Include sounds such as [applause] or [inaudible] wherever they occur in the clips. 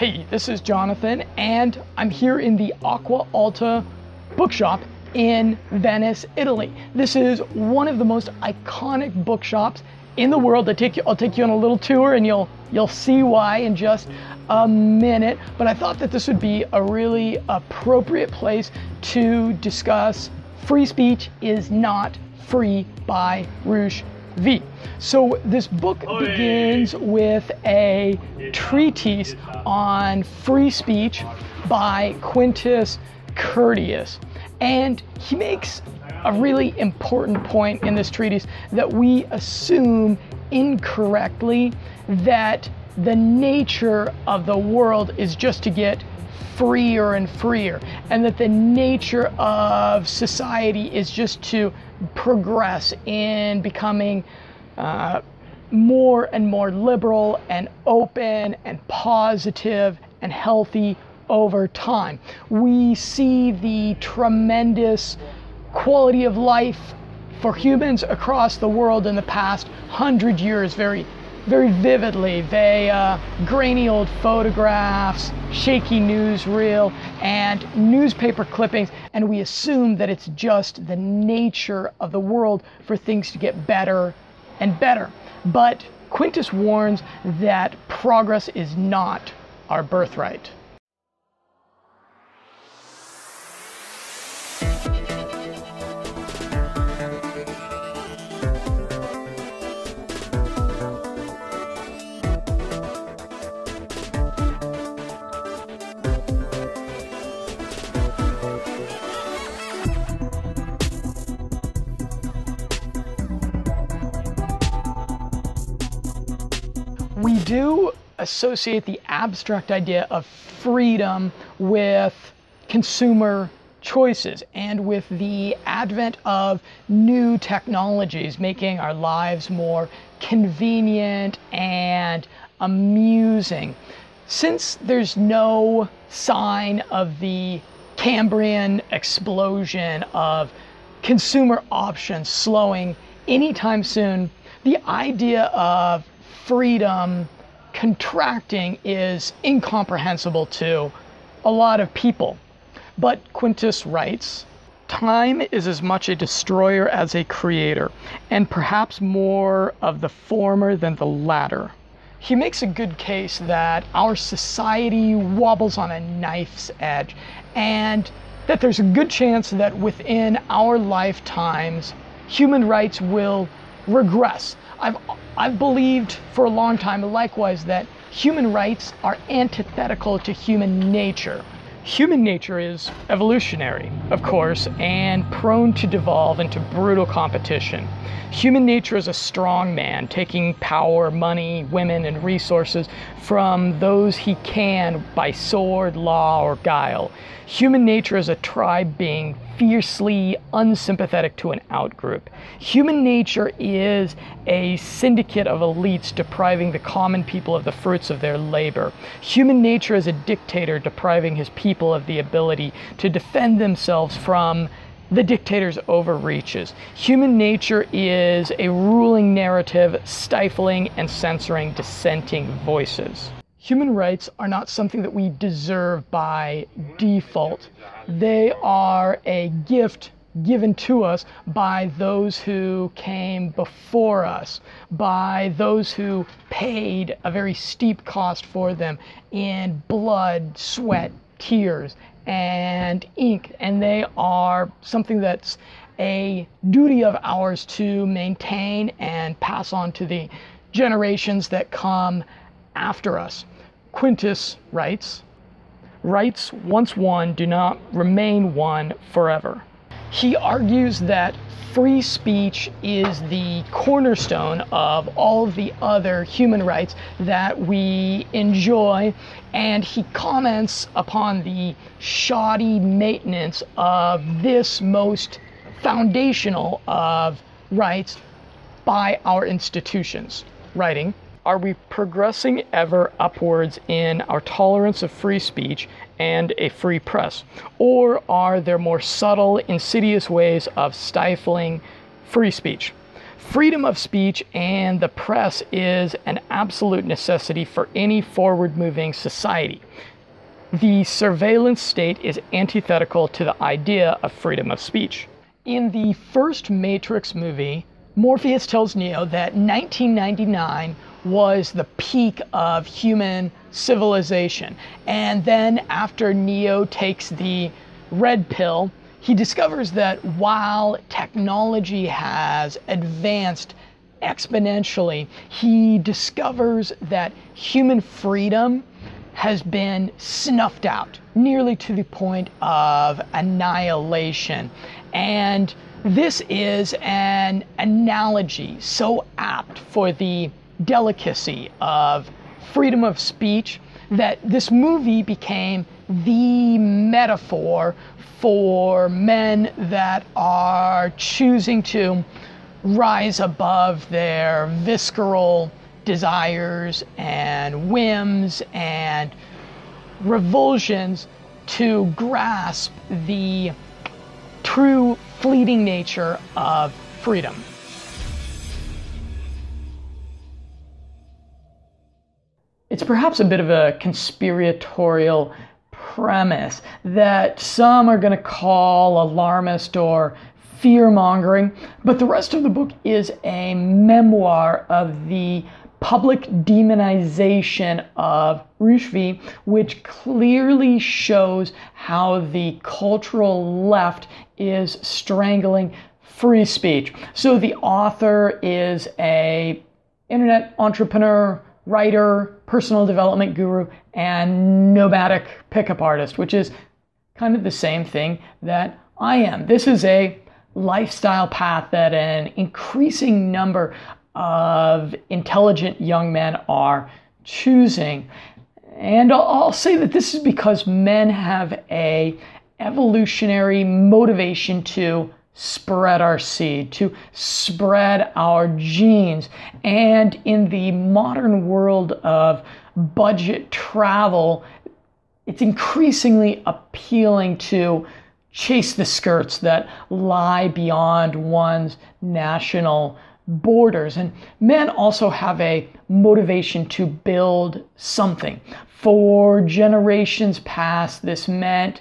Hey, this is Jonathan, and I'm here in the Acqua Alta bookshop in Venice, Italy. This is one of the most iconic bookshops in the world. I'll take you, I'll take you on a little tour, and you'll you'll see why in just a minute. But I thought that this would be a really appropriate place to discuss free speech is not free by Roosh V. So this book begins with a treatise on free speech by Quintus Curtius. And he makes a really important point in this treatise that we assume incorrectly that the nature of the world is just to get freer and freer, and that the nature of society is just to progress in becoming uh, more and more liberal and open and positive and healthy over time. We see the tremendous quality of life for humans across the world in the past hundred years very very vividly. They uh, grainy old photographs, shaky newsreel, and newspaper clippings, and we assume that it's just the nature of the world for things to get better and better. But Quintus warns that progress is not our birthright. Associate the abstract idea of freedom with consumer choices and with the advent of new technologies making our lives more convenient and amusing. Since there's no sign of the Cambrian explosion of consumer options slowing anytime soon, the idea of freedom contracting is incomprehensible to a lot of people. But Quintus writes, Time is as much a destroyer as a creator, and perhaps more of the former than the latter. He makes a good case that our society wobbles on a knife's edge, and that there's a good chance that within our lifetimes, human rights will regress. I've, I've believed for a long time, likewise, that human rights are antithetical to human nature. Human nature is evolutionary, of course, and prone to devolve into brutal competition. Human nature is a strong man, taking power, money, women, and resources from those he can by sword, law, or guile. Human nature is a tribe being fiercely unsympathetic to an outgroup. Human nature is a syndicate of elites depriving the common people of the fruits of their labor. Human nature is a dictator depriving his people of the ability to defend themselves from the dictator's overreaches. Human nature is a ruling narrative stifling and censoring dissenting voices. Human rights are not something that we deserve by default. They are a gift given to us by those who came before us, by those who paid a very steep cost for them in blood, sweat, tears, and ink, and they are something that's a duty of ours to maintain and pass on to the generations that come after us. Quintus writes, Rights once won do not remain won forever. He argues that free speech is the cornerstone of all of the other human rights that we enjoy, and he comments upon the shoddy maintenance of this most foundational of rights by our institutions, writing, are we progressing ever upwards in our tolerance of free speech and a free press? Or are there more subtle, insidious ways of stifling free speech? freedom of speech and the press is an absolute necessity for any forward moving society. The surveillance state is antithetical to the idea of freedom of speech. In the first Matrix movie, Morpheus tells Neo that 1999 was the peak of human civilization. And then after Neo takes the red pill, he discovers that while technology has advanced exponentially, he discovers that human freedom has been snuffed out nearly to the point of annihilation. And this is an analogy so apt for the delicacy of freedom of speech that this movie became the metaphor for men that are choosing to rise above their visceral desires and whims and revulsions to grasp the true fleeting nature of freedom. It's perhaps a bit of a conspiratorial premise that some are going to call alarmist or fear mongering, but the rest of the book is a memoir of the public demonization of Roosh V, which clearly shows how the cultural left is strangling free speech. So the author is a internet entrepreneur, writer, personal development guru, and nomadic pickup artist, which is kind of the same thing that I am. This is a lifestyle path that an increasing number of intelligent young men are choosing. And I'll say that this is because men have a evolutionary motivation to spread our seed, to spread our genes. And in the modern world of budget travel, it's increasingly appealing to chase the skirts that lie beyond one's national borders. And men also have a motivation to build something. For generations past, this meant,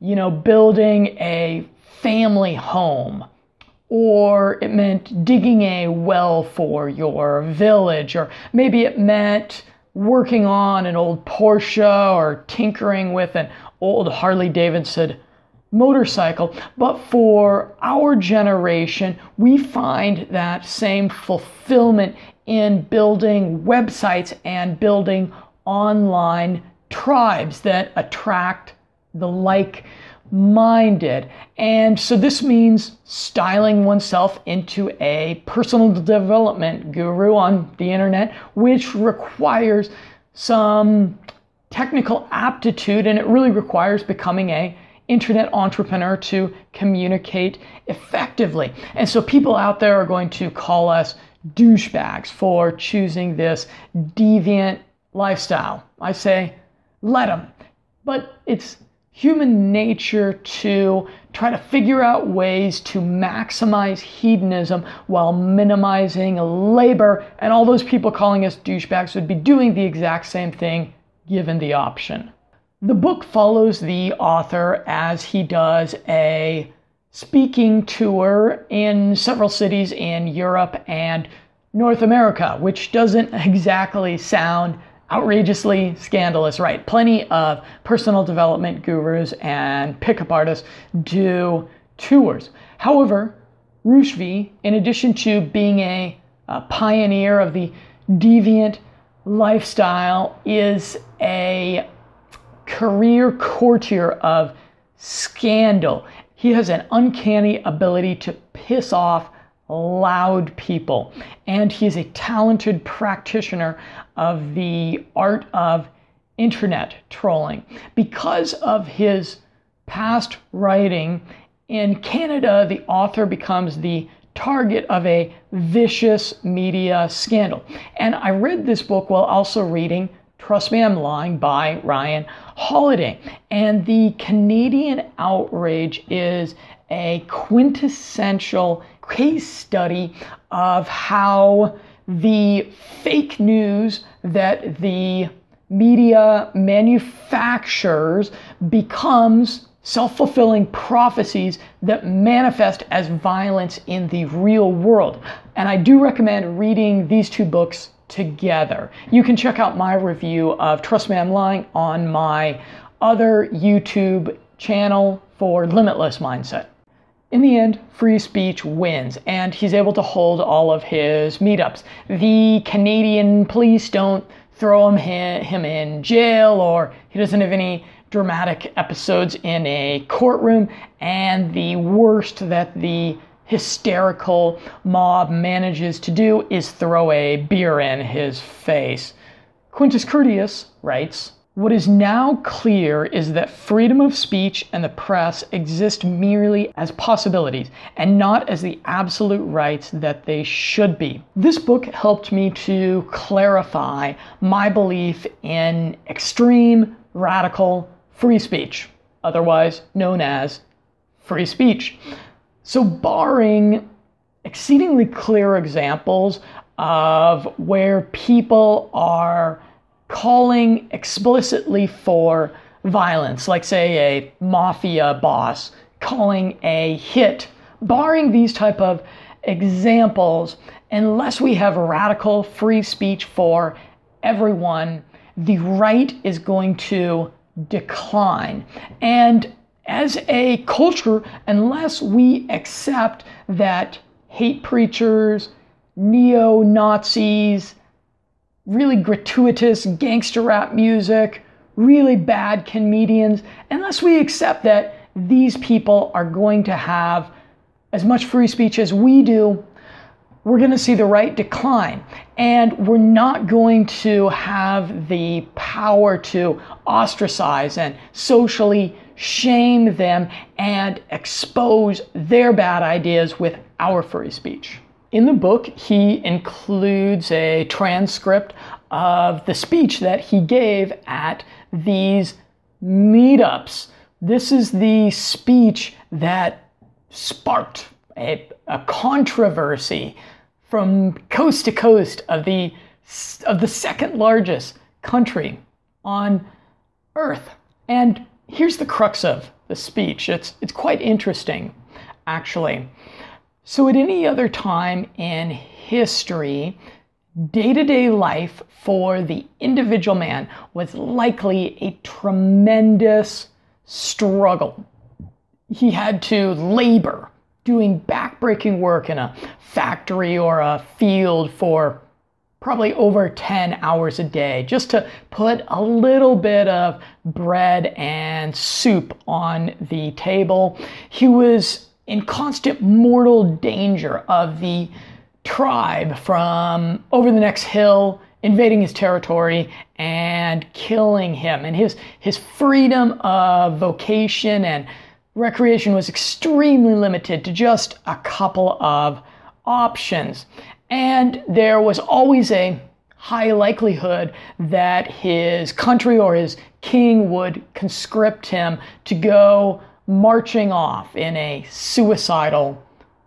you know, building a family home, or it meant digging a well for your village, or maybe it meant working on an old Porsche or tinkering with an old Harley Davidson motorcycle. But for our generation, we find that same fulfillment in building websites and building online tribes that attract the like minded. And so this means styling oneself into a personal development guru on the internet, which requires some technical aptitude and it really requires becoming a internet entrepreneur to communicate effectively. And so people out there are going to call us douchebags for choosing this deviant lifestyle. I say, let them. But it's human nature to try to figure out ways to maximize hedonism while minimizing labor, and all those people calling us douchebags would be doing the exact same thing given the option. The book follows the author as he does a speaking tour in several cities in Europe and North America, which doesn't [laughs] exactly sound outrageously scandalous, right? Plenty of personal development gurus and pickup artists do tours. However, Roosh V, in addition to being a, a pioneer of the deviant lifestyle, is a career courtier of scandal. He has an uncanny ability to piss off loud people, and he's a talented practitioner of the art of internet trolling. Because of his past writing, in Canada, the author becomes the target of a vicious media scandal. And I read this book while also reading Trust Me, I'm Lying by Ryan Holiday. And the Canadian outrage is a quintessential case study of how the fake news that the media manufactures becomes self fulfilling prophecies that manifest as violence in the real world. And I do recommend reading these two books together. You can check out my review of Trust Me I'm Lying on my other YouTube channel for Limitless Mindset. In the end, free speech wins, and he's able to hold all of his meetups. The Canadian police don't throw him, him in jail, or he doesn't have any dramatic episodes in a courtroom. And the worst that the hysterical mob manages to do is throw a beer in his face. Quintus Curtius writes, what is now clear is that freedom of speech and the press exist merely as possibilities and not as the absolute rights that they should be. This book helped me to clarify my belief in extreme, radical free speech, otherwise known as free speech. So, barring exceedingly clear examples of where people are calling explicitly for violence, like, say, a mafia boss calling a hit, barring these type of examples, unless we have radical free speech for everyone, the right is going to decline. And as a culture, unless we accept that hate preachers, neo Nazis, really gratuitous gangster rap music, really bad comedians, unless we accept that these people are going to have as much free speech as we do, we're going to see the right decline. And we're not going to have the power to ostracize and socially shame them and expose their bad ideas with our free speech. In the book, he includes a transcript of the speech that he gave at these meetups. This is the speech that sparked a, a controversy from coast to coast of the of the second largest country on earth. And here's the crux of the speech. It's it's quite interesting actually. So, at any other time in history, day to day life for the individual man was likely a tremendous struggle. He had to labor doing backbreaking work in a factory or a field for probably over 10 hours a day just to put a little bit of bread and soup on the table. He was in constant mortal danger of the tribe from over the next hill invading his territory and killing him. And his his freedom of vocation and recreation was extremely limited to just a couple of options. And there was always a high likelihood that his country or his king would conscript him to go marching off in a suicidal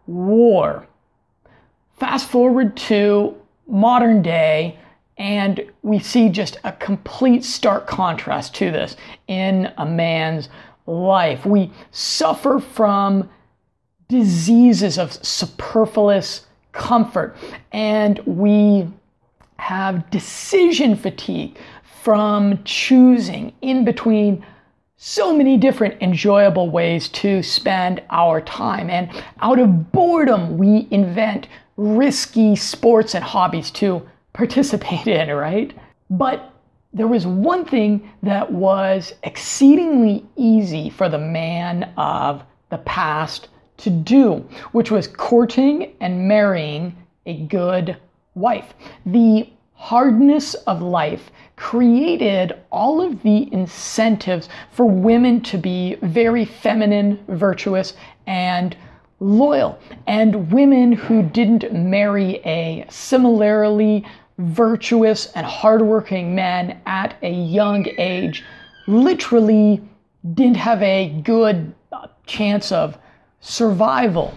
war. Fast forward to modern day, and we see just a complete stark contrast to this in a man's life. We suffer from diseases of superfluous comfort, and we have decision fatigue from choosing in between so many different enjoyable ways to spend our time. And out of boredom, we invent risky sports and hobbies to participate in, right? But there was one thing that was exceedingly easy for the man of the past to do, which was courting and marrying a good wife. The hardness of life created all of the incentives for women to be very feminine, virtuous, and loyal. And women who didn't marry a similarly virtuous and hardworking man at a young age literally didn't have a good chance of survival.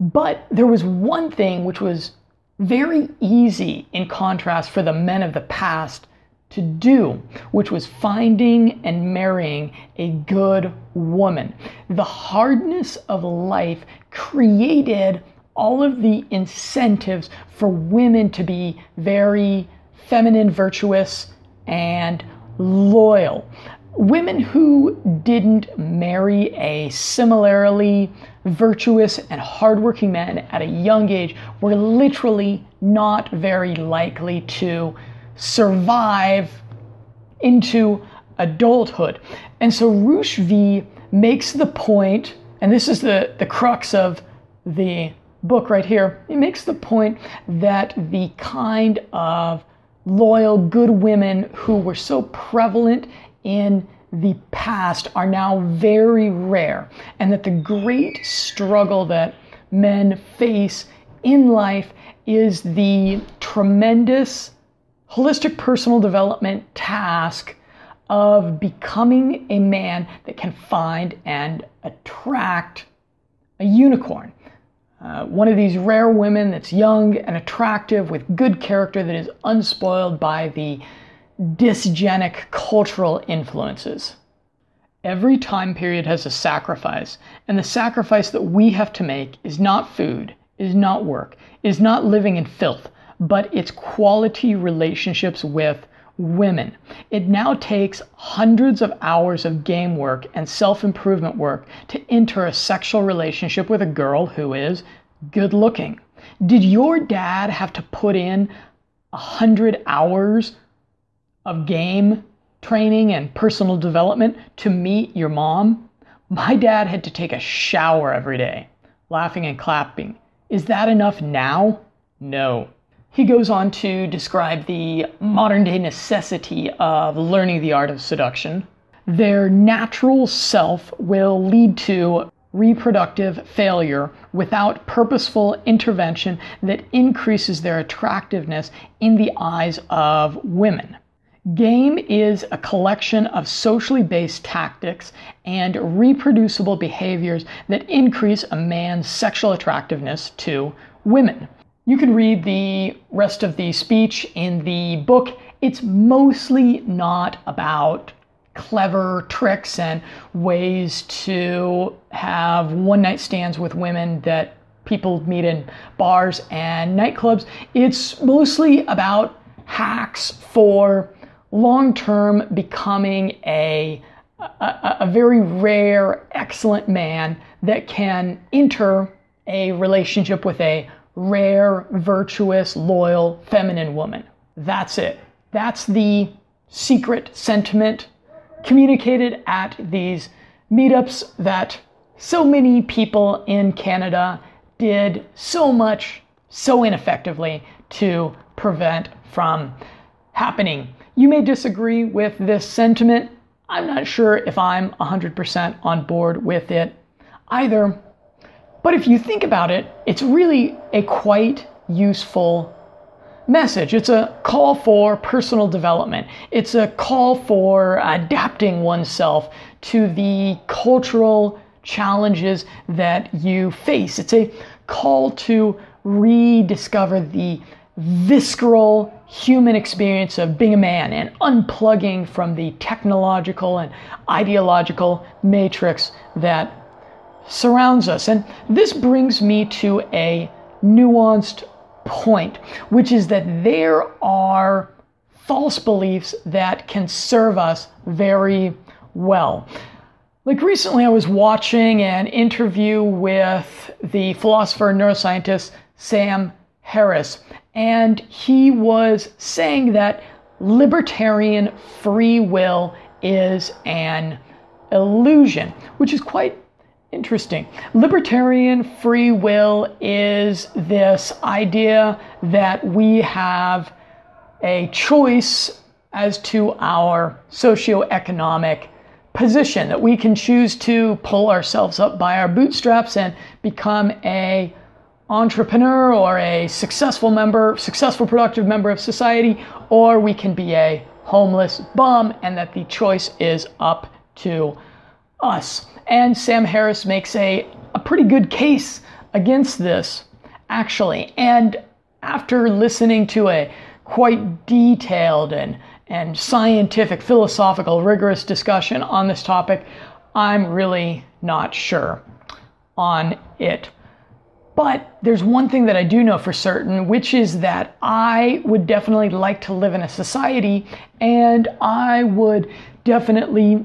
But there was one thing which was very easy in contrast for the men of the past to do, which was finding and marrying a good woman. The hardness of life created all of the incentives for women to be very feminine, virtuous, and loyal. Women who didn't marry a similarly virtuous and hardworking men at a young age were literally not very likely to survive into adulthood. And so Roosh V makes the point, and this is the, the crux of the book right here, he makes the point that the kind of loyal, good women who were so prevalent in the past are now very rare, and that the great struggle that men face in life is the tremendous holistic personal development task of becoming a man that can find and attract a unicorn. Uh, one of these rare women that's young and attractive with good character that is unspoiled by the dysgenic cultural influences. Every time period has a sacrifice, and the sacrifice that we have to make is not food, is not work, is not living in filth, but it's quality relationships with women. It now takes hundreds of hours of game work and self improvement work to enter a sexual relationship with a girl who is good looking. Did your dad have to put in a hundred hours of game training and personal development to meet your mom? My dad had to take a shower every day, laughing and clapping. Is that enough now? No. He goes on to describe the modern day necessity of learning the art of seduction. Their natural self will lead to reproductive failure without purposeful intervention that increases their attractiveness in the eyes of women. Game is a collection of socially based tactics and reproducible behaviors that increase a man's sexual attractiveness to women. You can read the rest of the speech in the book. It's mostly not about clever tricks and ways to have one night stands with women that people meet in bars and nightclubs. It's mostly about hacks for long term becoming a, a, a, very rare, excellent man that can enter a relationship with a rare, virtuous, loyal, feminine woman. That's it. That's the secret sentiment communicated at these meetups that so many people in Canada did so much so ineffectively to prevent from happening. You may disagree with this sentiment. I'm not sure if I'm 100% on board with it either. But if you think about it, it's really a quite useful message. It's a call for personal development. It's a call for adapting oneself to the cultural challenges that you face. It's a call to rediscover the visceral human experience of being a man and unplugging from the technological and ideological matrix that surrounds us. And this brings me to a nuanced point, which is that there are false beliefs that can serve us very well. Like recently, I was watching an interview with the philosopher and neuroscientist Sam Harris, and he was saying that libertarian free will is an illusion, which is quite Interesting. Libertarian free will is this idea that we have a choice as to our socioeconomic position, that we can choose to pull ourselves up by our bootstraps and become a entrepreneur or a successful member, successful productive member of society, or we can be a homeless bum and that the choice is up to us. And Sam Harris makes a, a pretty good case against this, actually. And after listening to a quite detailed and, and scientific, philosophical, rigorous discussion on this topic, I'm really not sure on it. But there's one thing that I do know for certain, which is that I would definitely like to live in a society and I would definitely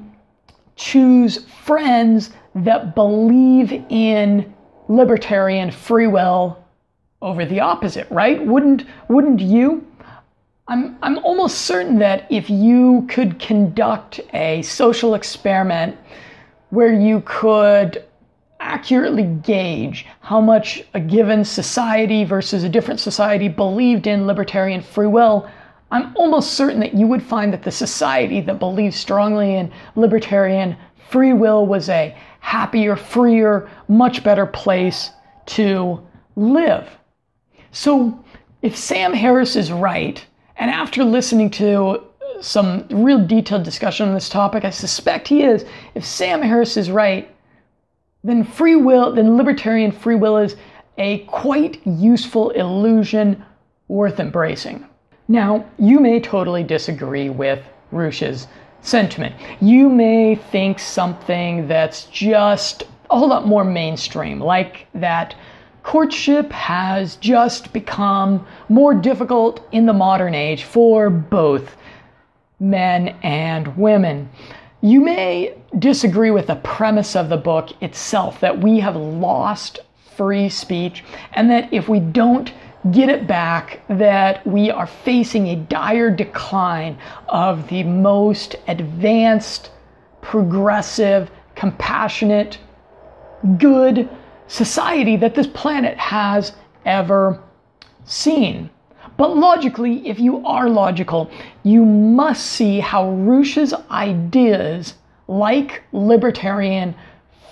choose friends that believe in libertarian free will over the opposite, right? Wouldn't wouldn't you? I'm I'm almost certain that if you could conduct a social experiment where you could accurately gauge how much a given society versus a different society believed in libertarian free will, I'm almost certain that you would find that the society that believed strongly in libertarian free will was a happier, freer, much better place to live. So, if Sam Harris is right, and after listening to some real detailed discussion on this topic, I suspect he is. If Sam Harris is right, then free will, then libertarian free will is a quite useful illusion worth embracing. Now, you may totally disagree with Roosh's sentiment. You may think something that's just a whole lot more mainstream, like that courtship has just become more difficult in the modern age for both men and women. You may disagree with the premise of the book itself that we have lost free speech and that if we don't get it back that we are facing a dire decline of the most advanced progressive compassionate good society that this planet has ever seen but logically, if you are logical, you must see how Roosh's ideas, like libertarian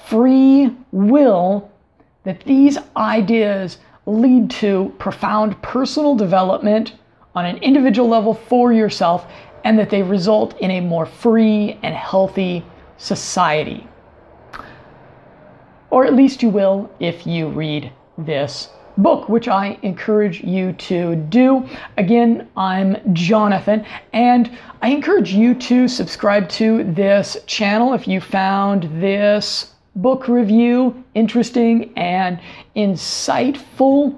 free will, that these ideas lead to profound personal development on an individual level for yourself, and that they result in a more free and healthy society. Or at least you will if you read this book, which I encourage you to do. Again, I'm Jonathan, and I encourage you to subscribe to this channel if you found this book review interesting and insightful.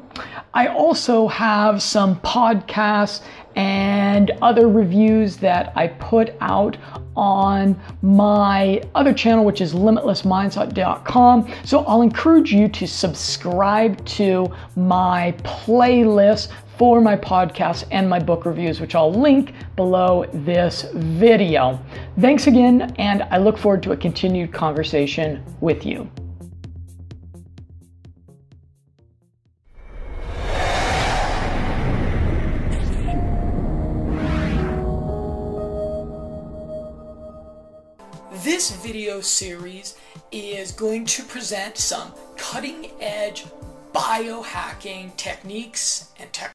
I also have some podcasts and other reviews that I put out on my other channel, which is limitlessmindset.com. So I'll encourage you to subscribe to my playlist for my podcast and my book reviews, which I'll link below this video. Thanks again, and I look forward to a continued conversation with you. This video series is going to present some cutting edge biohacking techniques and techniques